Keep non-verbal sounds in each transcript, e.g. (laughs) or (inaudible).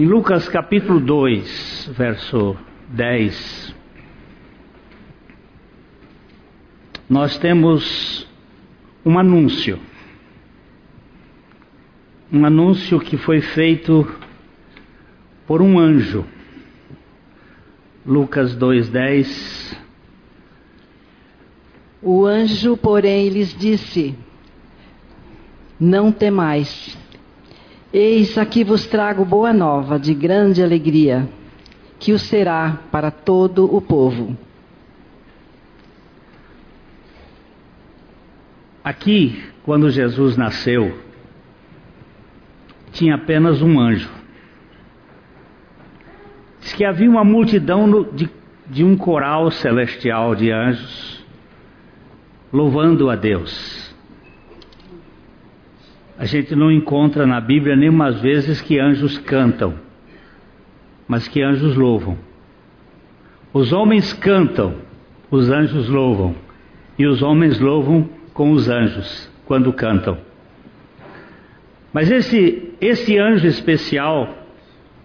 Em Lucas capítulo 2, verso 10, nós temos um anúncio. Um anúncio que foi feito por um anjo. Lucas 2:10 O anjo, porém, lhes disse: Não temais. Eis aqui vos trago boa nova de grande alegria, que o será para todo o povo. Aqui, quando Jesus nasceu, tinha apenas um anjo. Diz que havia uma multidão de, de um coral celestial de anjos louvando a Deus. A gente não encontra na Bíblia nenhumas vezes que anjos cantam, mas que anjos louvam. Os homens cantam, os anjos louvam, e os homens louvam com os anjos quando cantam. Mas esse, esse anjo especial,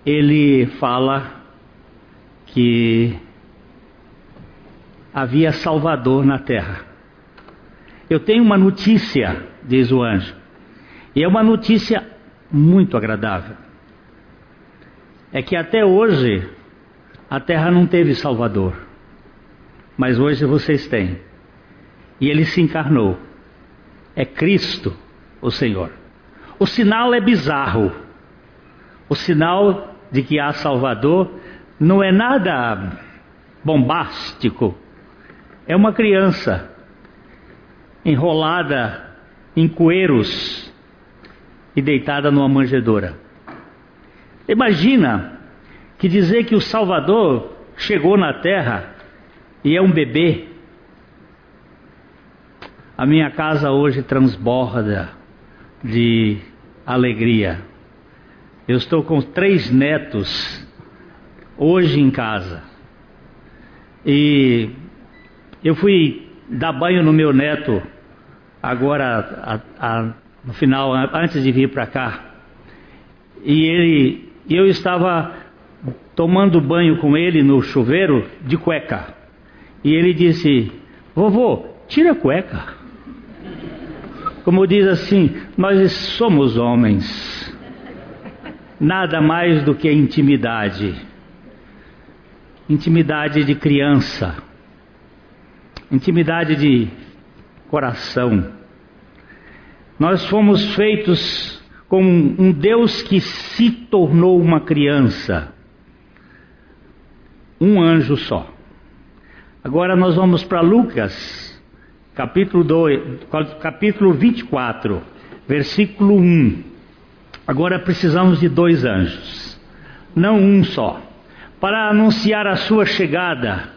ele fala que havia Salvador na terra. Eu tenho uma notícia, diz o anjo. E é uma notícia muito agradável. É que até hoje a terra não teve Salvador, mas hoje vocês têm. E ele se encarnou. É Cristo, o Senhor. O sinal é bizarro. O sinal de que há Salvador não é nada bombástico. É uma criança enrolada em coeiros e deitada numa manjedoura. Imagina que dizer que o Salvador chegou na terra e é um bebê. A minha casa hoje transborda de alegria. Eu estou com três netos hoje em casa. E eu fui dar banho no meu neto agora a no final, antes de vir para cá. E ele, eu estava tomando banho com ele no chuveiro de cueca. E ele disse: Vovô, tira a cueca. Como diz assim, nós somos homens. Nada mais do que intimidade. Intimidade de criança. Intimidade de coração nós fomos feitos com um Deus que se tornou uma criança, um anjo só. Agora nós vamos para Lucas, capítulo, 2, capítulo 24, versículo 1. Agora precisamos de dois anjos, não um só. Para anunciar a sua chegada,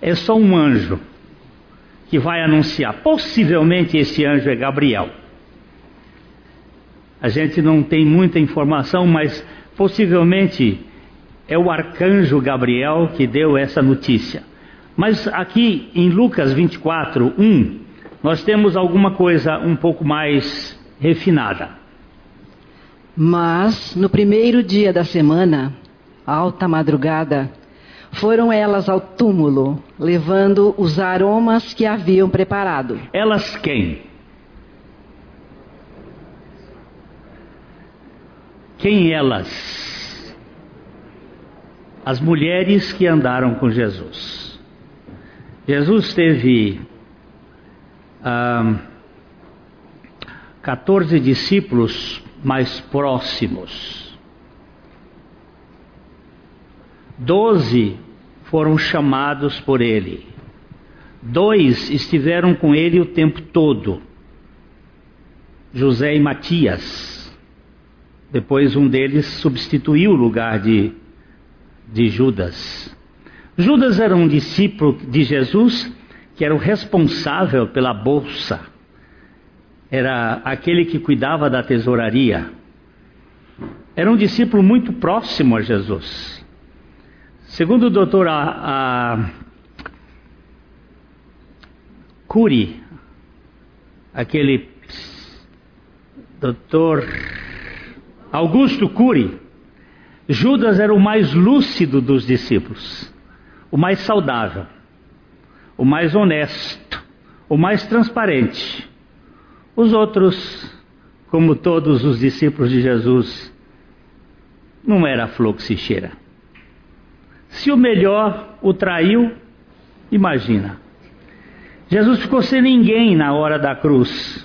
é só um anjo que vai anunciar. Possivelmente esse anjo é Gabriel. A gente não tem muita informação, mas possivelmente é o arcanjo Gabriel que deu essa notícia. Mas aqui em Lucas 24, 1, nós temos alguma coisa um pouco mais refinada. Mas no primeiro dia da semana, alta madrugada, foram elas ao túmulo, levando os aromas que haviam preparado. Elas quem? Quem elas? As mulheres que andaram com Jesus. Jesus teve ah, 14 discípulos mais próximos. Doze foram chamados por ele. Dois estiveram com ele o tempo todo. José e Matias. Depois um deles substituiu o lugar de, de Judas. Judas era um discípulo de Jesus que era o responsável pela bolsa. Era aquele que cuidava da tesouraria. Era um discípulo muito próximo a Jesus. Segundo o doutor a, a Cury, aquele doutor Augusto Cury, Judas era o mais lúcido dos discípulos, o mais saudável, o mais honesto, o mais transparente. Os outros, como todos os discípulos de Jesus, não era flor que se cheira. Se o melhor o traiu, imagina. Jesus ficou sem ninguém na hora da cruz.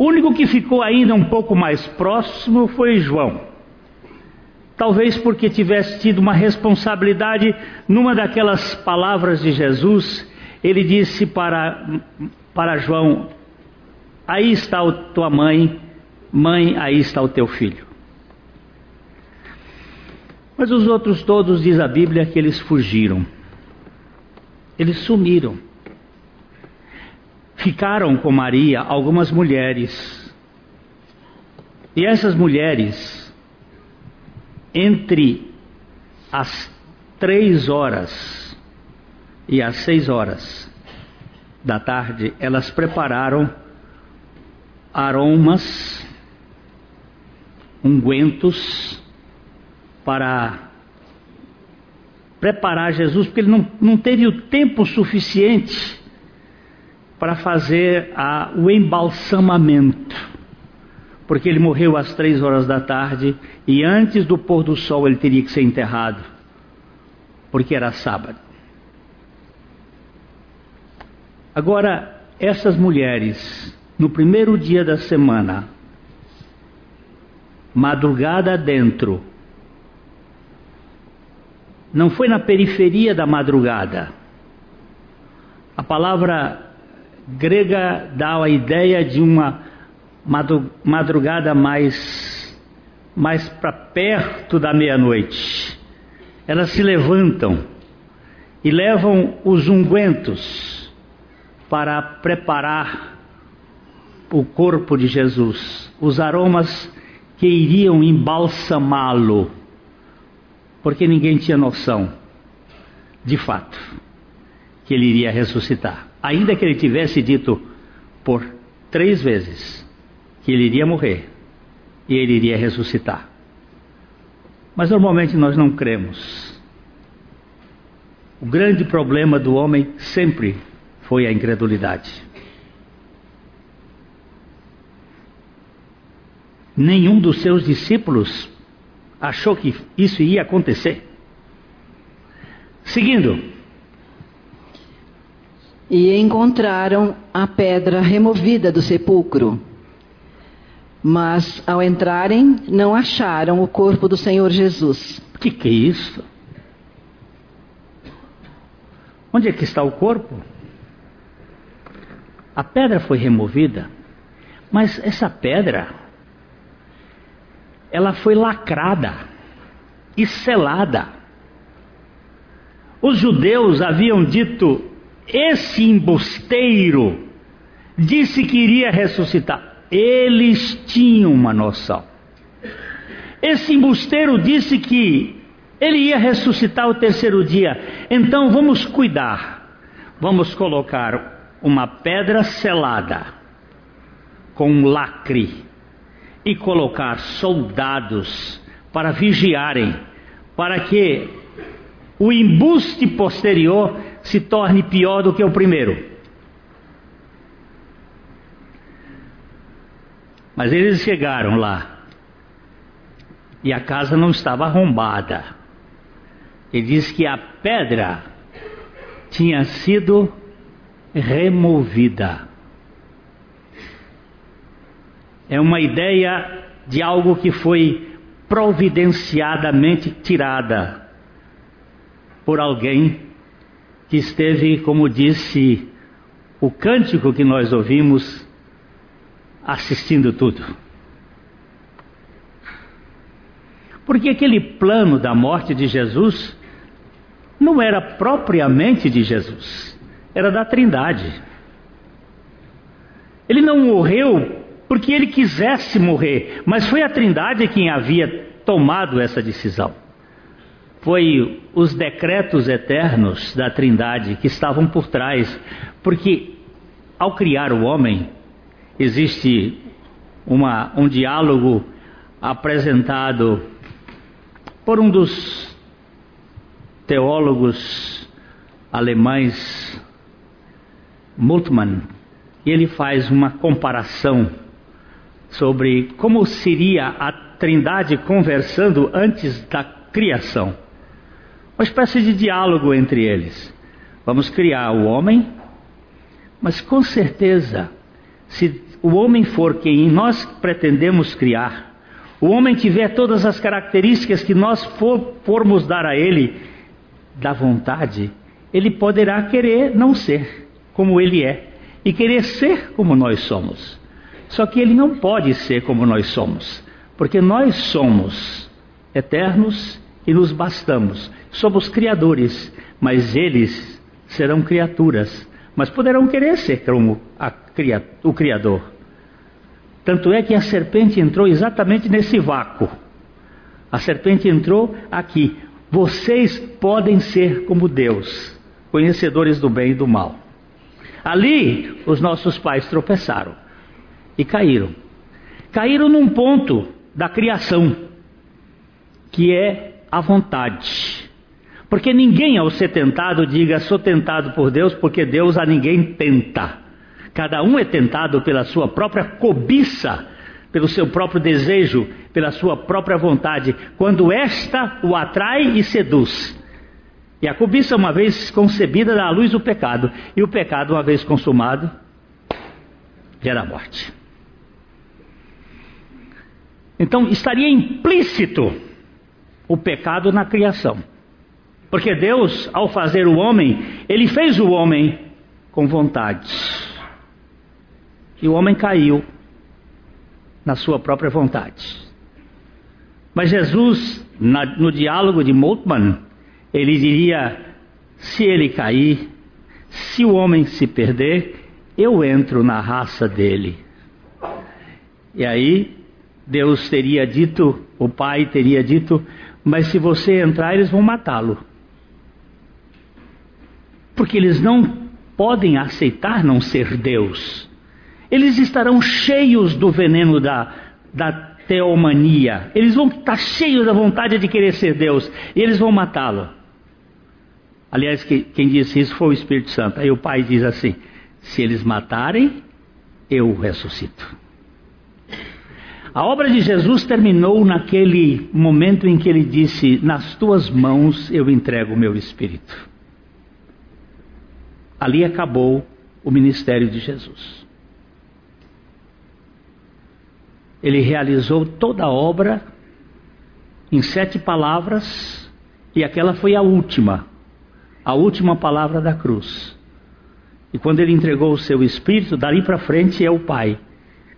O único que ficou ainda um pouco mais próximo foi João. Talvez porque tivesse tido uma responsabilidade numa daquelas palavras de Jesus, ele disse para, para João: Aí está a tua mãe, mãe, aí está o teu filho. Mas os outros todos, diz a Bíblia, que eles fugiram. Eles sumiram. Ficaram com Maria algumas mulheres. E essas mulheres, entre as três horas e as seis horas da tarde, elas prepararam aromas, ungüentos, para preparar Jesus, porque ele não, não teve o tempo suficiente para fazer a, o embalsamamento. Porque ele morreu às três horas da tarde e antes do pôr do sol ele teria que ser enterrado, porque era sábado. Agora, essas mulheres, no primeiro dia da semana, madrugada dentro, não foi na periferia da madrugada. A palavra grega dá a ideia de uma madrugada mais, mais para perto da meia-noite. Elas se levantam e levam os ungüentos para preparar o corpo de Jesus, os aromas que iriam embalsamá-lo porque ninguém tinha noção, de fato, que ele iria ressuscitar. Ainda que ele tivesse dito por três vezes que ele iria morrer e ele iria ressuscitar. Mas normalmente nós não cremos. O grande problema do homem sempre foi a incredulidade. Nenhum dos seus discípulos achou que isso ia acontecer. Seguindo. E encontraram a pedra removida do sepulcro. Mas ao entrarem, não acharam o corpo do Senhor Jesus. O que, que é isso? Onde é que está o corpo? A pedra foi removida, mas essa pedra ela foi lacrada e selada. Os judeus haviam dito: esse embusteiro disse que iria ressuscitar. Eles tinham uma noção. Esse embusteiro disse que ele ia ressuscitar o terceiro dia. Então vamos cuidar. Vamos colocar uma pedra selada com um lacre e colocar soldados para vigiarem, para que o embuste posterior se torne pior do que o primeiro. Mas eles chegaram lá e a casa não estava arrombada. Ele diz que a pedra tinha sido removida é uma ideia de algo que foi providenciadamente tirada por alguém que esteve, como disse o cântico que nós ouvimos, assistindo tudo. Porque aquele plano da morte de Jesus não era propriamente de Jesus, era da Trindade. Ele não morreu porque ele quisesse morrer, mas foi a Trindade quem havia tomado essa decisão. Foi os decretos eternos da Trindade que estavam por trás, porque ao criar o homem, existe uma, um diálogo apresentado por um dos teólogos alemães, Multmann, e ele faz uma comparação sobre como seria a Trindade conversando antes da criação. Uma espécie de diálogo entre eles. Vamos criar o homem, mas com certeza, se o homem for quem nós pretendemos criar, o homem tiver todas as características que nós for, formos dar a ele da vontade, ele poderá querer não ser como ele é e querer ser como nós somos. Só que ele não pode ser como nós somos, porque nós somos eternos e nos bastamos. Somos criadores, mas eles serão criaturas, mas poderão querer ser como o Criador. Tanto é que a serpente entrou exatamente nesse vácuo. A serpente entrou aqui. Vocês podem ser como Deus, conhecedores do bem e do mal. Ali, os nossos pais tropeçaram e caíram. Caíram num ponto da criação, que é a vontade. Porque ninguém, ao ser tentado, diga: sou tentado por Deus, porque Deus a ninguém tenta. Cada um é tentado pela sua própria cobiça, pelo seu próprio desejo, pela sua própria vontade, quando esta o atrai e seduz. E a cobiça, uma vez concebida, dá à luz o pecado, e o pecado, uma vez consumado, gera morte. Então, estaria implícito o pecado na criação. Porque Deus, ao fazer o homem, ele fez o homem com vontade. E o homem caiu na sua própria vontade. Mas Jesus, no diálogo de Moltmann, ele diria: se ele cair, se o homem se perder, eu entro na raça dele. E aí Deus teria dito, o Pai teria dito, mas se você entrar, eles vão matá-lo. Porque eles não podem aceitar não ser Deus eles estarão cheios do veneno da, da teomania. Eles vão estar cheios da vontade de querer ser Deus. E eles vão matá-lo. Aliás, quem disse isso foi o Espírito Santo. Aí o Pai diz assim: se eles matarem, eu ressuscito. A obra de Jesus terminou naquele momento em que ele disse: Nas tuas mãos eu entrego o meu espírito. Ali acabou o ministério de Jesus. ele realizou toda a obra em sete palavras, e aquela foi a última, a última palavra da cruz. E quando ele entregou o seu espírito, dali para frente é o Pai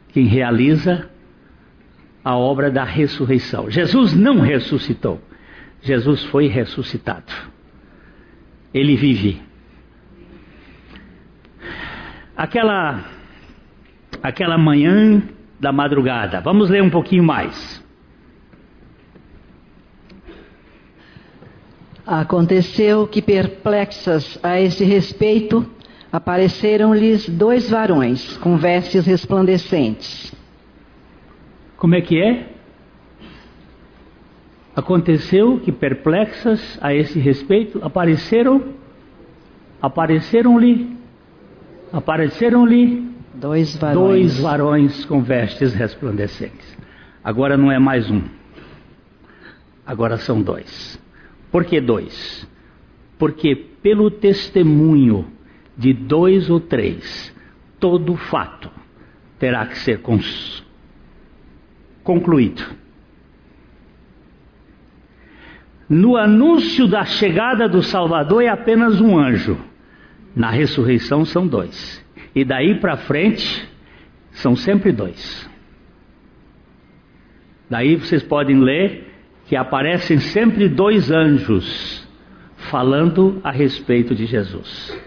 quem realiza a obra da ressurreição. Jesus não ressuscitou, Jesus foi ressuscitado. Ele vive. Aquela aquela manhã da madrugada. Vamos ler um pouquinho mais. Aconteceu que, perplexas a esse respeito, apareceram-lhes dois varões com vestes resplandecentes. Como é que é? Aconteceu que, perplexas a esse respeito, apareceram, apareceram-lhe, apareceram-lhe Dois varões. Dois varões com vestes resplandecentes. Agora não é mais um. Agora são dois. Por que dois? Porque pelo testemunho de dois ou três, todo fato terá que ser concluído. No anúncio da chegada do Salvador é apenas um anjo. Na ressurreição são dois. E daí para frente, são sempre dois. Daí vocês podem ler que aparecem sempre dois anjos falando a respeito de Jesus.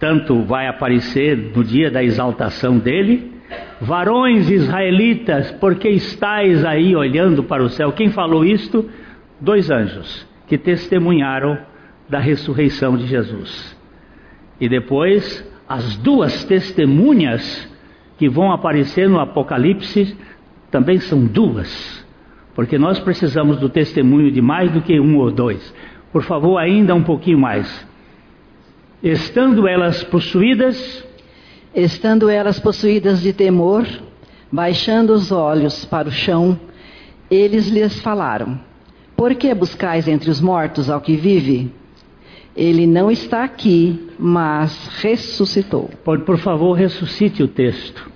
Tanto vai aparecer no dia da exaltação dele, varões israelitas, porque estáis aí olhando para o céu? Quem falou isto? Dois anjos que testemunharam da ressurreição de Jesus. E depois as duas testemunhas que vão aparecer no Apocalipse também são duas, porque nós precisamos do testemunho de mais do que um ou dois. Por favor, ainda um pouquinho mais. Estando elas possuídas, Estando elas possuídas de temor, baixando os olhos para o chão, eles lhes falaram: Por que buscais entre os mortos ao que vive? Ele não está aqui, mas ressuscitou. por, por favor, ressuscite o texto.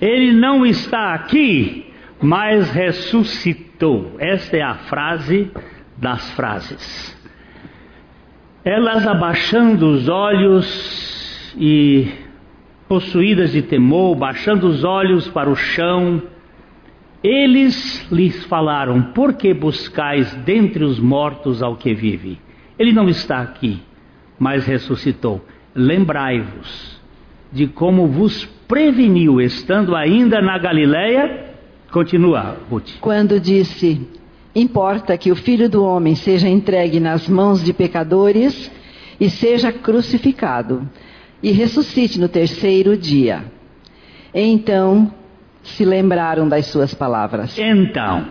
Ele não está aqui, mas ressuscitou. Esta é a frase das frases. Elas abaixando os olhos e possuídas de temor, baixando os olhos para o chão, eles lhes falaram: Por que buscais dentre os mortos ao que vive? Ele não está aqui, mas ressuscitou. Lembrai-vos de como vos preveniu, estando ainda na Galileia. Continua, Ruth. Quando disse: Importa que o filho do homem seja entregue nas mãos de pecadores e seja crucificado, e ressuscite no terceiro dia. Então se lembraram das suas palavras. Então,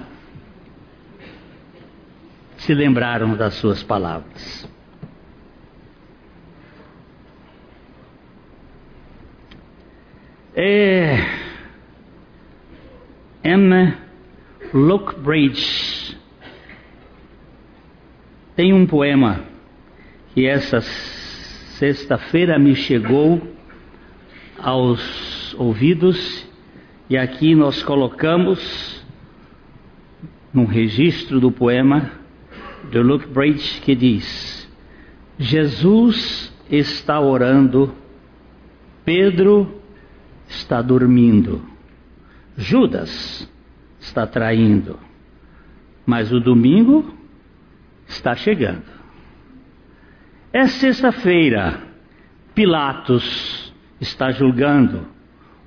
se lembraram das suas palavras. É, Emma Lockbridge tem um poema que essa sexta-feira me chegou aos ouvidos e aqui nós colocamos num registro do poema de Luke Bridge que diz: Jesus está orando, Pedro está dormindo, Judas está traindo, mas o domingo está chegando. É sexta-feira, Pilatos está julgando,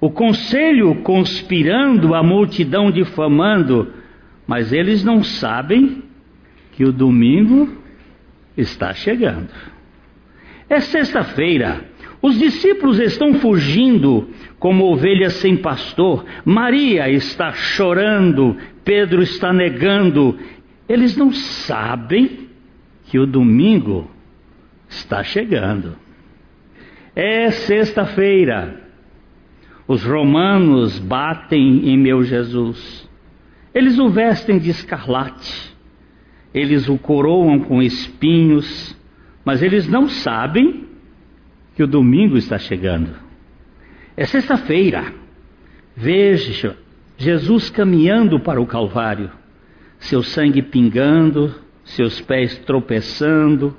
o conselho conspirando, a multidão difamando, mas eles não sabem que o domingo está chegando. É sexta-feira, os discípulos estão fugindo como ovelhas sem pastor, Maria está chorando, Pedro está negando, eles não sabem que o domingo está chegando. É sexta-feira. Os romanos batem em meu Jesus. Eles o vestem de escarlate. Eles o coroam com espinhos. Mas eles não sabem que o domingo está chegando. É sexta-feira. Veja Jesus caminhando para o Calvário seu sangue pingando, seus pés tropeçando,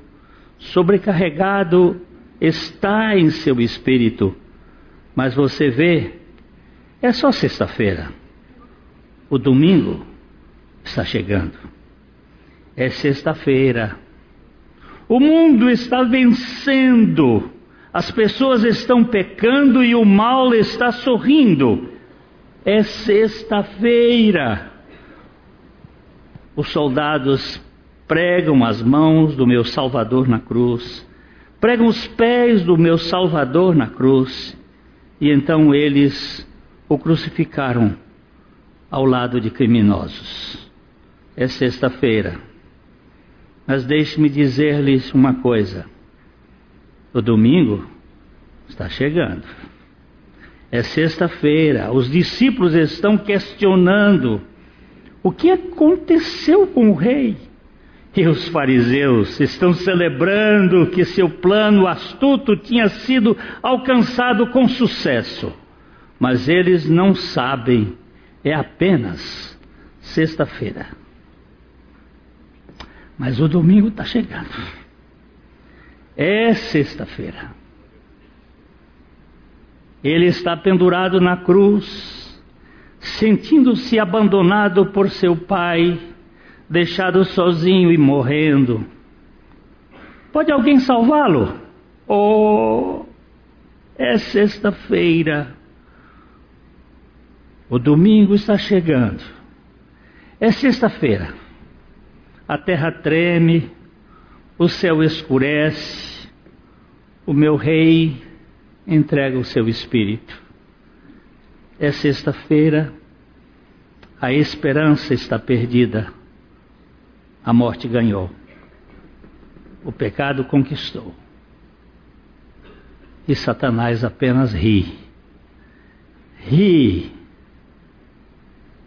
sobrecarregado está em seu espírito, mas você vê, é só sexta-feira. O domingo está chegando. É sexta-feira. O mundo está vencendo. As pessoas estão pecando e o mal está sorrindo. É sexta-feira. Os soldados pregam as mãos do meu Salvador na cruz, pregam os pés do meu Salvador na cruz, e então eles o crucificaram ao lado de criminosos. É sexta-feira. Mas deixe-me dizer-lhes uma coisa: o domingo está chegando. É sexta-feira, os discípulos estão questionando o que aconteceu com o rei? E os fariseus estão celebrando que seu plano astuto tinha sido alcançado com sucesso. Mas eles não sabem, é apenas sexta-feira. Mas o domingo está chegando. É sexta-feira. Ele está pendurado na cruz sentindo-se abandonado por seu pai, deixado sozinho e morrendo. Pode alguém salvá-lo? Oh, é sexta-feira. O domingo está chegando. É sexta-feira. A terra treme, o céu escurece, o meu rei entrega o seu espírito é sexta-feira, a esperança está perdida, a morte ganhou, o pecado conquistou. E Satanás apenas ri. Ri.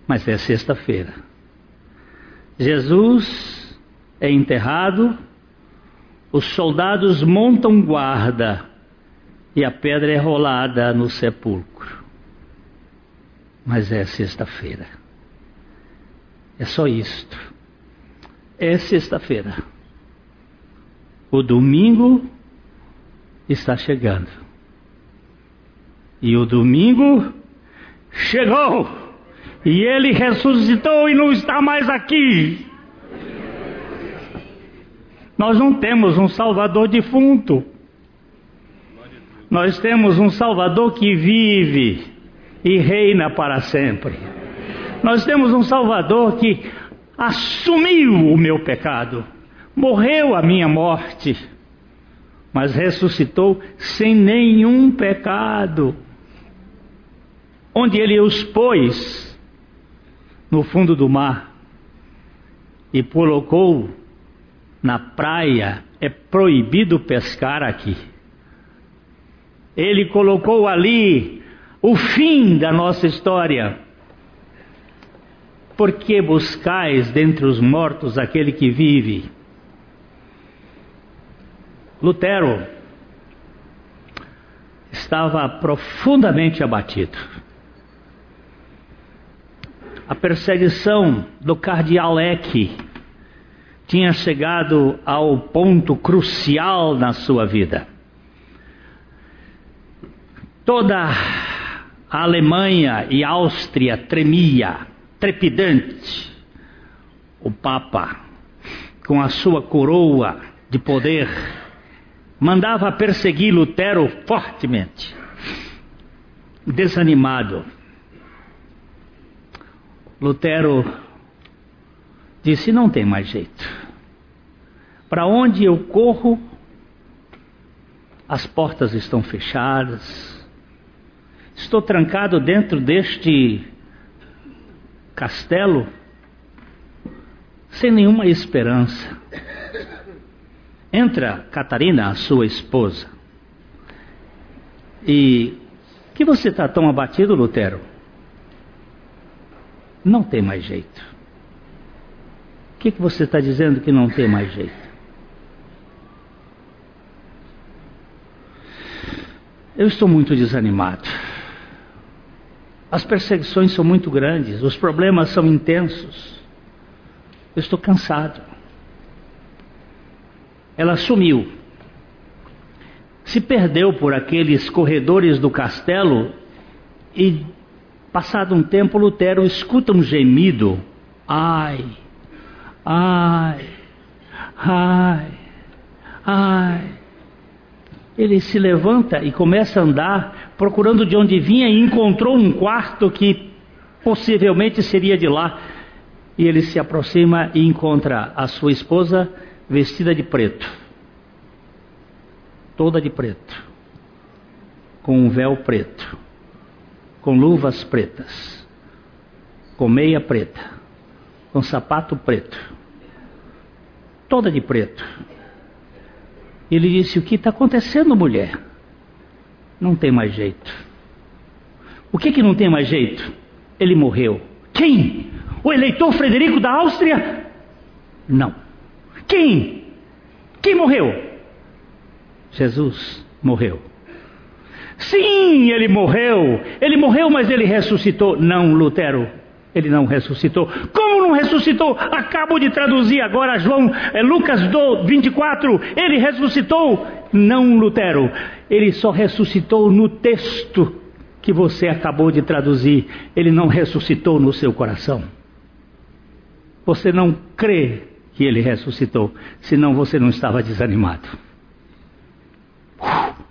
Mas é sexta-feira. Jesus é enterrado, os soldados montam guarda e a pedra é rolada no sepulcro. Mas é sexta-feira. É só isto. É sexta-feira. O domingo está chegando. E o domingo chegou. E ele ressuscitou e não está mais aqui. Nós não temos um Salvador defunto. Nós temos um Salvador que vive e reina para sempre. Nós temos um Salvador que assumiu o meu pecado, morreu a minha morte, mas ressuscitou sem nenhum pecado. Onde ele os pôs no fundo do mar e colocou na praia, é proibido pescar aqui. Ele colocou ali o fim da nossa história. Por que buscais dentre os mortos aquele que vive? Lutero estava profundamente abatido. A perseguição do cardeal Eck tinha chegado ao ponto crucial na sua vida. Toda a Alemanha e Áustria tremia trepidante, o Papa, com a sua coroa de poder, mandava perseguir Lutero fortemente. Desanimado, Lutero disse: Não tem mais jeito. Para onde eu corro, as portas estão fechadas. Estou trancado dentro deste castelo sem nenhuma esperança. Entra Catarina, a sua esposa. E que você está tão abatido, Lutero? Não tem mais jeito. O que, que você está dizendo que não tem mais jeito? Eu estou muito desanimado. As perseguições são muito grandes, os problemas são intensos. Eu estou cansado. Ela sumiu. Se perdeu por aqueles corredores do castelo e, passado um tempo, Lutero escuta um gemido. Ai, ai, ai, ai. Ele se levanta e começa a andar, procurando de onde vinha, e encontrou um quarto que possivelmente seria de lá. E ele se aproxima e encontra a sua esposa vestida de preto, toda de preto, com um véu preto, com luvas pretas, com meia preta, com sapato preto, toda de preto ele disse: O que está acontecendo, mulher? Não tem mais jeito. O que, que não tem mais jeito? Ele morreu. Quem? O eleitor Frederico da Áustria? Não. Quem? Quem morreu? Jesus morreu. Sim, ele morreu. Ele morreu, mas ele ressuscitou. Não, Lutero ele não ressuscitou. Como não ressuscitou? Acabo de traduzir agora João, é, Lucas 24. Ele ressuscitou. Não Lutero. Ele só ressuscitou no texto que você acabou de traduzir. Ele não ressuscitou no seu coração. Você não crê que ele ressuscitou, senão você não estava desanimado. Uh.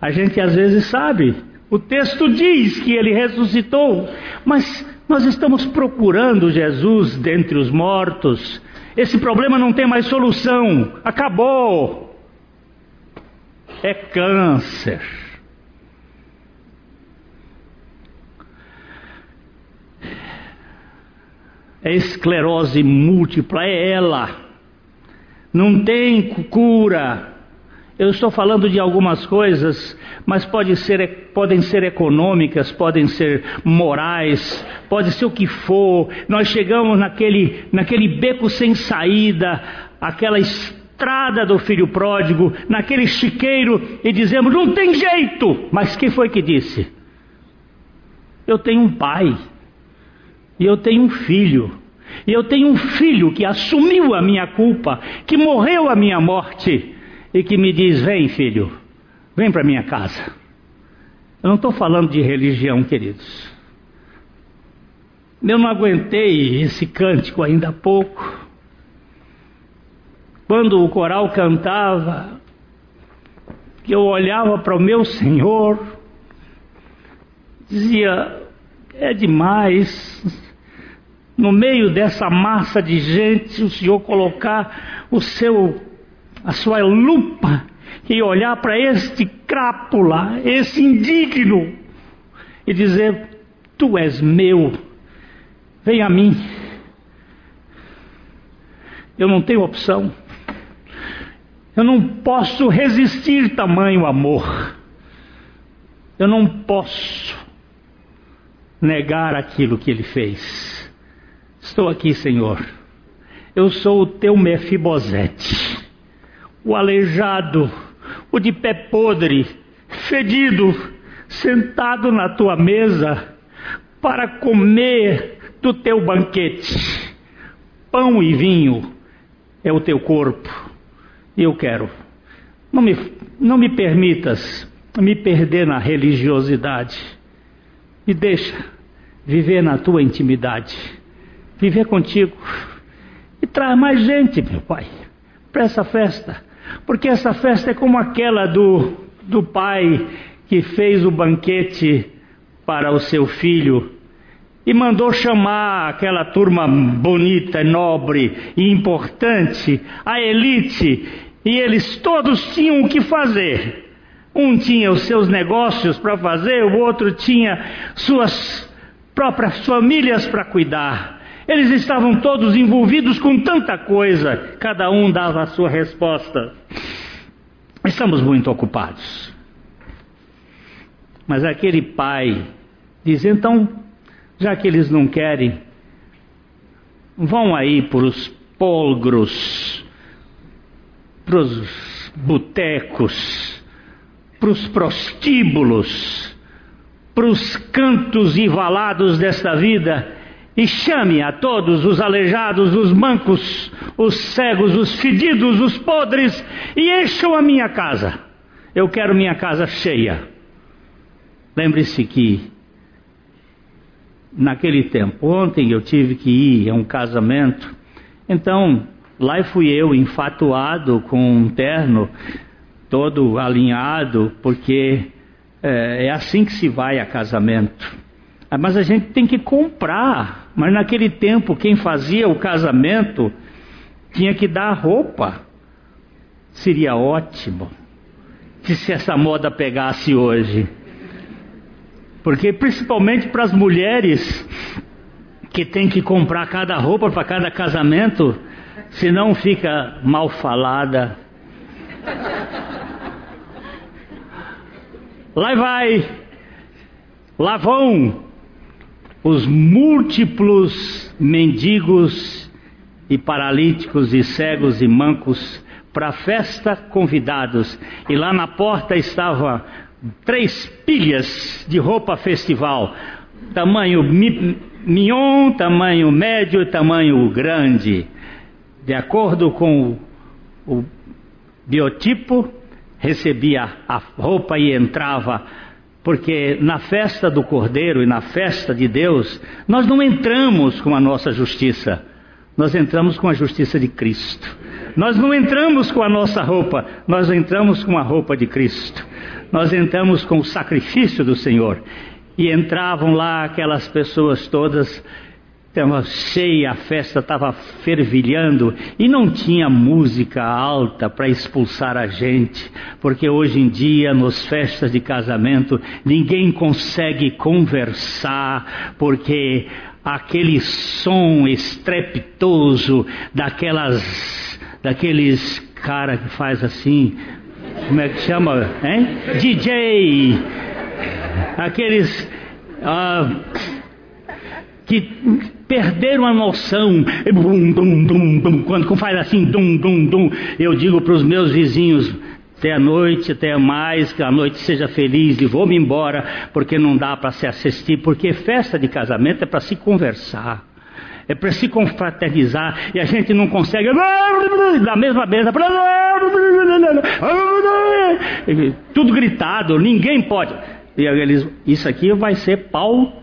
A gente às vezes sabe, o texto diz que ele ressuscitou, mas nós estamos procurando Jesus dentre os mortos. Esse problema não tem mais solução, acabou. É câncer. É esclerose múltipla, é ela. Não tem cura. Eu estou falando de algumas coisas, mas pode ser, podem ser econômicas, podem ser morais, pode ser o que for. Nós chegamos naquele, naquele beco sem saída, aquela estrada do filho pródigo, naquele chiqueiro, e dizemos: não tem jeito. Mas quem foi que disse? Eu tenho um pai, e eu tenho um filho, e eu tenho um filho que assumiu a minha culpa, que morreu a minha morte e que me diz: Vem, filho, vem para minha casa. Eu não estou falando de religião, queridos. Eu não aguentei esse cântico ainda há pouco. Quando o coral cantava, que eu olhava para o meu Senhor, dizia: é demais, no meio dessa massa de gente, o Senhor colocar o seu a sua lupa e olhar para este crápula, esse indigno, e dizer: Tu és meu, vem a mim. Eu não tenho opção. Eu não posso resistir tamanho amor. Eu não posso negar aquilo que ele fez. Estou aqui, Senhor. Eu sou o teu Mefibosete o aleijado, o de pé podre, fedido, sentado na tua mesa para comer do teu banquete. Pão e vinho é o teu corpo, e eu quero. Não me, não me permitas me perder na religiosidade. Me deixa viver na tua intimidade, viver contigo. E traz mais gente, meu Pai, para essa festa porque essa festa é como aquela do, do pai que fez o banquete para o seu filho e mandou chamar aquela turma bonita, nobre e importante, a elite, e eles todos tinham o que fazer. Um tinha os seus negócios para fazer, o outro tinha suas próprias famílias para cuidar. Eles estavam todos envolvidos com tanta coisa, cada um dava a sua resposta. Estamos muito ocupados. Mas aquele pai diz: então, já que eles não querem, vão aí para os polgros, para os botecos, para os prostíbulos, para os cantos e valados desta vida e chame a todos os aleijados, os mancos, os cegos, os fedidos, os podres, e encham a minha casa. Eu quero minha casa cheia. Lembre-se que naquele tempo, ontem eu tive que ir a um casamento, então lá fui eu enfatuado com um terno todo alinhado, porque é, é assim que se vai a casamento. Ah, mas a gente tem que comprar. Mas naquele tempo, quem fazia o casamento tinha que dar roupa. Seria ótimo se essa moda pegasse hoje. Porque principalmente para as mulheres que tem que comprar cada roupa para cada casamento, senão fica mal falada. Lá vai, lá vão os múltiplos mendigos e paralíticos e cegos e mancos para a festa convidados. E lá na porta estava três pilhas de roupa festival, tamanho mignon, tamanho médio e tamanho grande. De acordo com o biotipo, recebia a roupa e entrava porque na festa do Cordeiro e na festa de Deus, nós não entramos com a nossa justiça, nós entramos com a justiça de Cristo. Nós não entramos com a nossa roupa, nós entramos com a roupa de Cristo. Nós entramos com o sacrifício do Senhor. E entravam lá aquelas pessoas todas estava cheia, a festa estava fervilhando e não tinha música alta para expulsar a gente, porque hoje em dia, nos festas de casamento, ninguém consegue conversar, porque aquele som estrepitoso daquelas, daqueles cara que faz assim, como é que chama, hein? DJ, aqueles ah, que perderam a noção, bum, bum, bum, bum, quando faz assim, dum, dum, dum, eu digo para os meus vizinhos, até a noite, até mais, que a noite seja feliz e vou-me embora, porque não dá para se assistir, porque festa de casamento é para se conversar, é para se confraternizar, e a gente não consegue, da mesma mesa, (laughs) tudo gritado, ninguém pode. E eles, isso aqui vai ser pau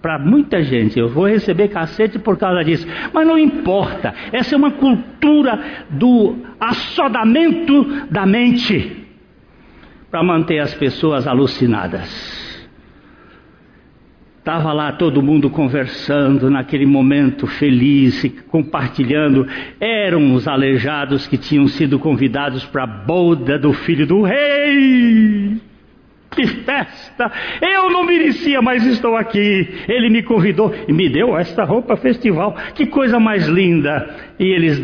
para muita gente. Eu vou receber cacete por causa disso. Mas não importa. Essa é uma cultura do assodamento da mente para manter as pessoas alucinadas. Estava lá todo mundo conversando naquele momento feliz, compartilhando. Eram os aleijados que tinham sido convidados para a boda do filho do rei. Que festa! Eu não merecia, mas estou aqui. Ele me convidou e me deu esta roupa festival. Que coisa mais linda! E eles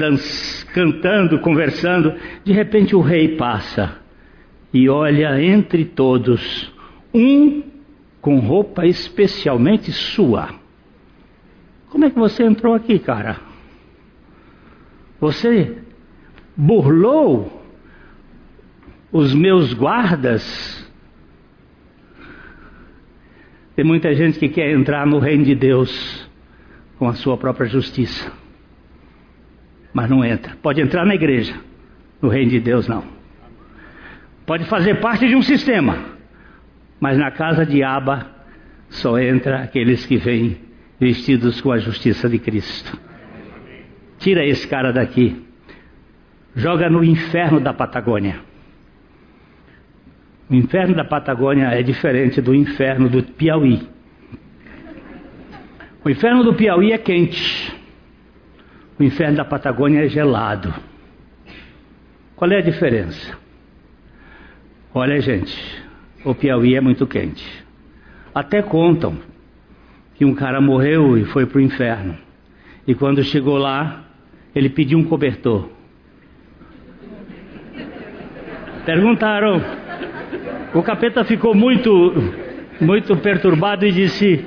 cantando, conversando. De repente o rei passa e olha entre todos um com roupa especialmente sua. Como é que você entrou aqui, cara? Você burlou os meus guardas tem muita gente que quer entrar no reino de Deus com a sua própria justiça, mas não entra. Pode entrar na igreja, no reino de Deus não. Pode fazer parte de um sistema, mas na casa de Aba só entra aqueles que vêm vestidos com a justiça de Cristo. Tira esse cara daqui, joga no inferno da Patagônia. O inferno da Patagônia é diferente do inferno do Piauí. O inferno do Piauí é quente. O inferno da Patagônia é gelado. Qual é a diferença? Olha, gente, o Piauí é muito quente. Até contam que um cara morreu e foi para o inferno. E quando chegou lá, ele pediu um cobertor. Perguntaram o capeta ficou muito, muito perturbado e disse: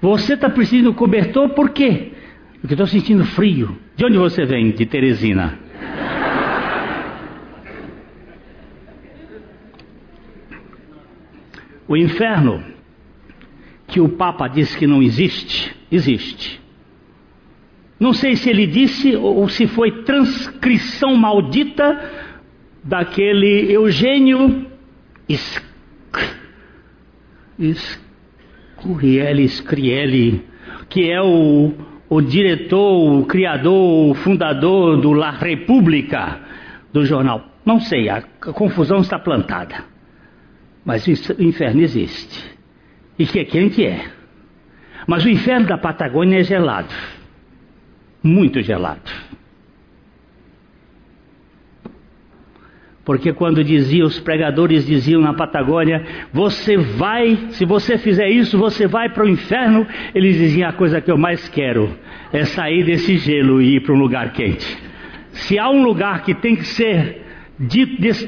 Você está precisando de cobertor por quê? Porque estou sentindo frio. De onde você vem? De Teresina. O inferno, que o Papa disse que não existe, existe. Não sei se ele disse ou se foi transcrição maldita daquele Eugênio Scurielli, Scrielli, que é o, o diretor, o criador, o fundador do La República, do jornal. Não sei, a, a confusão está plantada. Mas o inferno existe. E que é quente é. Mas o inferno da Patagônia é gelado. Muito gelado. Porque quando dizia, os pregadores diziam na Patagônia, você vai, se você fizer isso, você vai para o inferno, eles diziam, a coisa que eu mais quero é sair desse gelo e ir para um lugar quente. Se há um lugar que tem que ser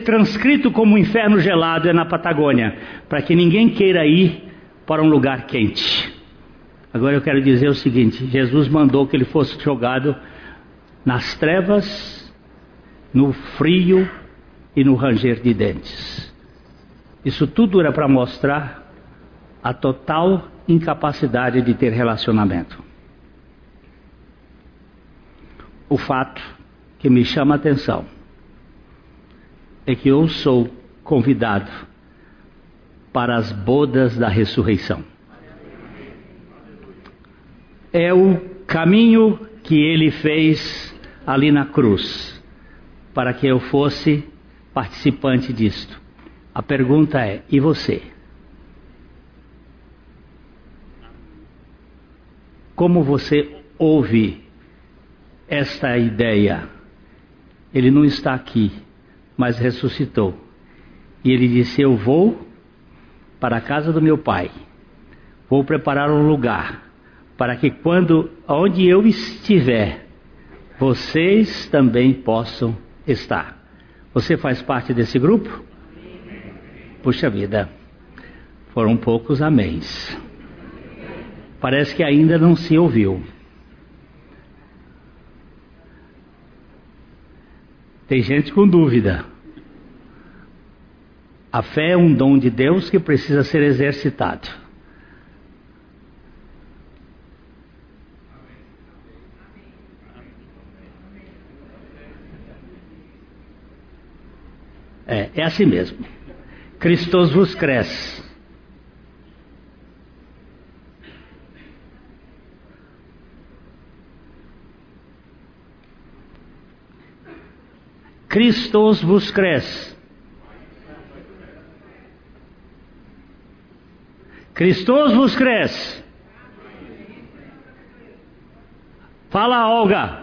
transcrito como um inferno gelado, é na Patagônia, para que ninguém queira ir para um lugar quente. Agora eu quero dizer o seguinte: Jesus mandou que ele fosse jogado nas trevas, no frio e no ranger de dentes. Isso tudo era para mostrar a total incapacidade de ter relacionamento. O fato que me chama a atenção é que eu sou convidado para as bodas da ressurreição. É o caminho que ele fez ali na cruz, para que eu fosse participante disto. A pergunta é: e você? Como você ouve esta ideia? Ele não está aqui, mas ressuscitou. E ele disse: Eu vou para a casa do meu pai, Vou preparar um lugar para que quando onde eu estiver, vocês também possam estar. Você faz parte desse grupo? Puxa vida, foram poucos améns. Parece que ainda não se ouviu. Tem gente com dúvida. A fé é um dom de Deus que precisa ser exercitado. É, é assim mesmo. Cristos vos cresce. Cristos vos cresce. Cristos vos cresce. Fala, Olga.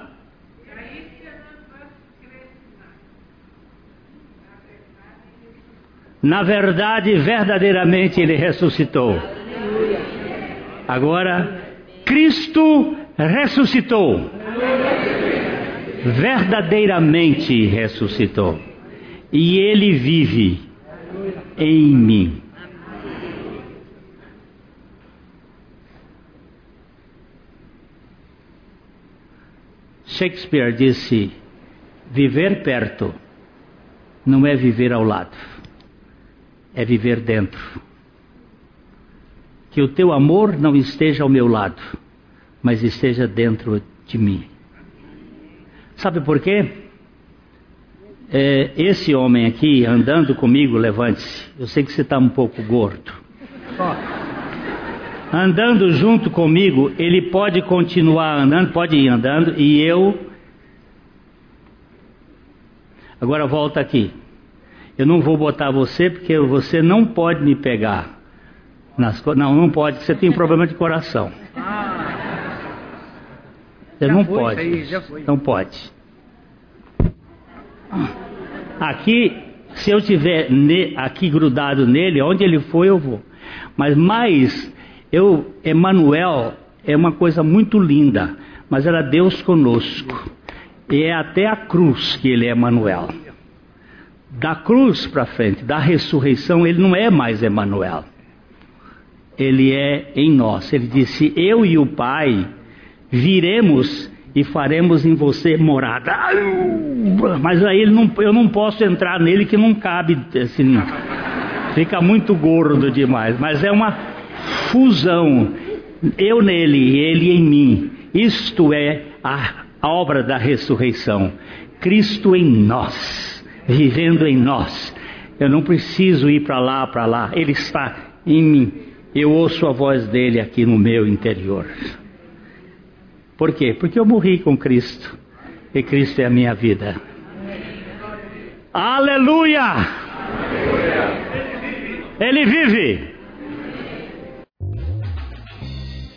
Na verdade, verdadeiramente ele ressuscitou. Agora, Cristo ressuscitou. Verdadeiramente ressuscitou. E ele vive em mim. Shakespeare disse: viver perto não é viver ao lado é viver dentro. Que o teu amor não esteja ao meu lado, mas esteja dentro de mim. Sabe por quê? É, esse homem aqui andando comigo, levante-se. Eu sei que você está um pouco gordo. Andando junto comigo, ele pode continuar andando, pode ir andando, e eu. Agora volta aqui. Eu não vou botar você porque você não pode me pegar. Nas, não, não pode, você tem problema de coração. Você já não pode. Aí, não pode. Aqui, se eu tiver ne, aqui grudado nele, onde ele for eu vou. Mas mais, eu, Emanuel é uma coisa muito linda, mas era Deus conosco. E é até a cruz que ele é Emanuel da cruz para frente, da ressurreição, ele não é mais Emanuel. Ele é em nós. Ele disse: Eu e o Pai viremos e faremos em você morada. Mas aí não, eu não posso entrar nele que não cabe, assim, fica muito gordo demais. Mas é uma fusão, eu nele e ele em mim. Isto é a obra da ressurreição. Cristo em nós vivendo em nós. Eu não preciso ir para lá, para lá. Ele está em mim. Eu ouço a voz dele aqui no meu interior. Por quê? Porque eu morri com Cristo. E Cristo é a minha vida. Aleluia! Aleluia. Ele vive.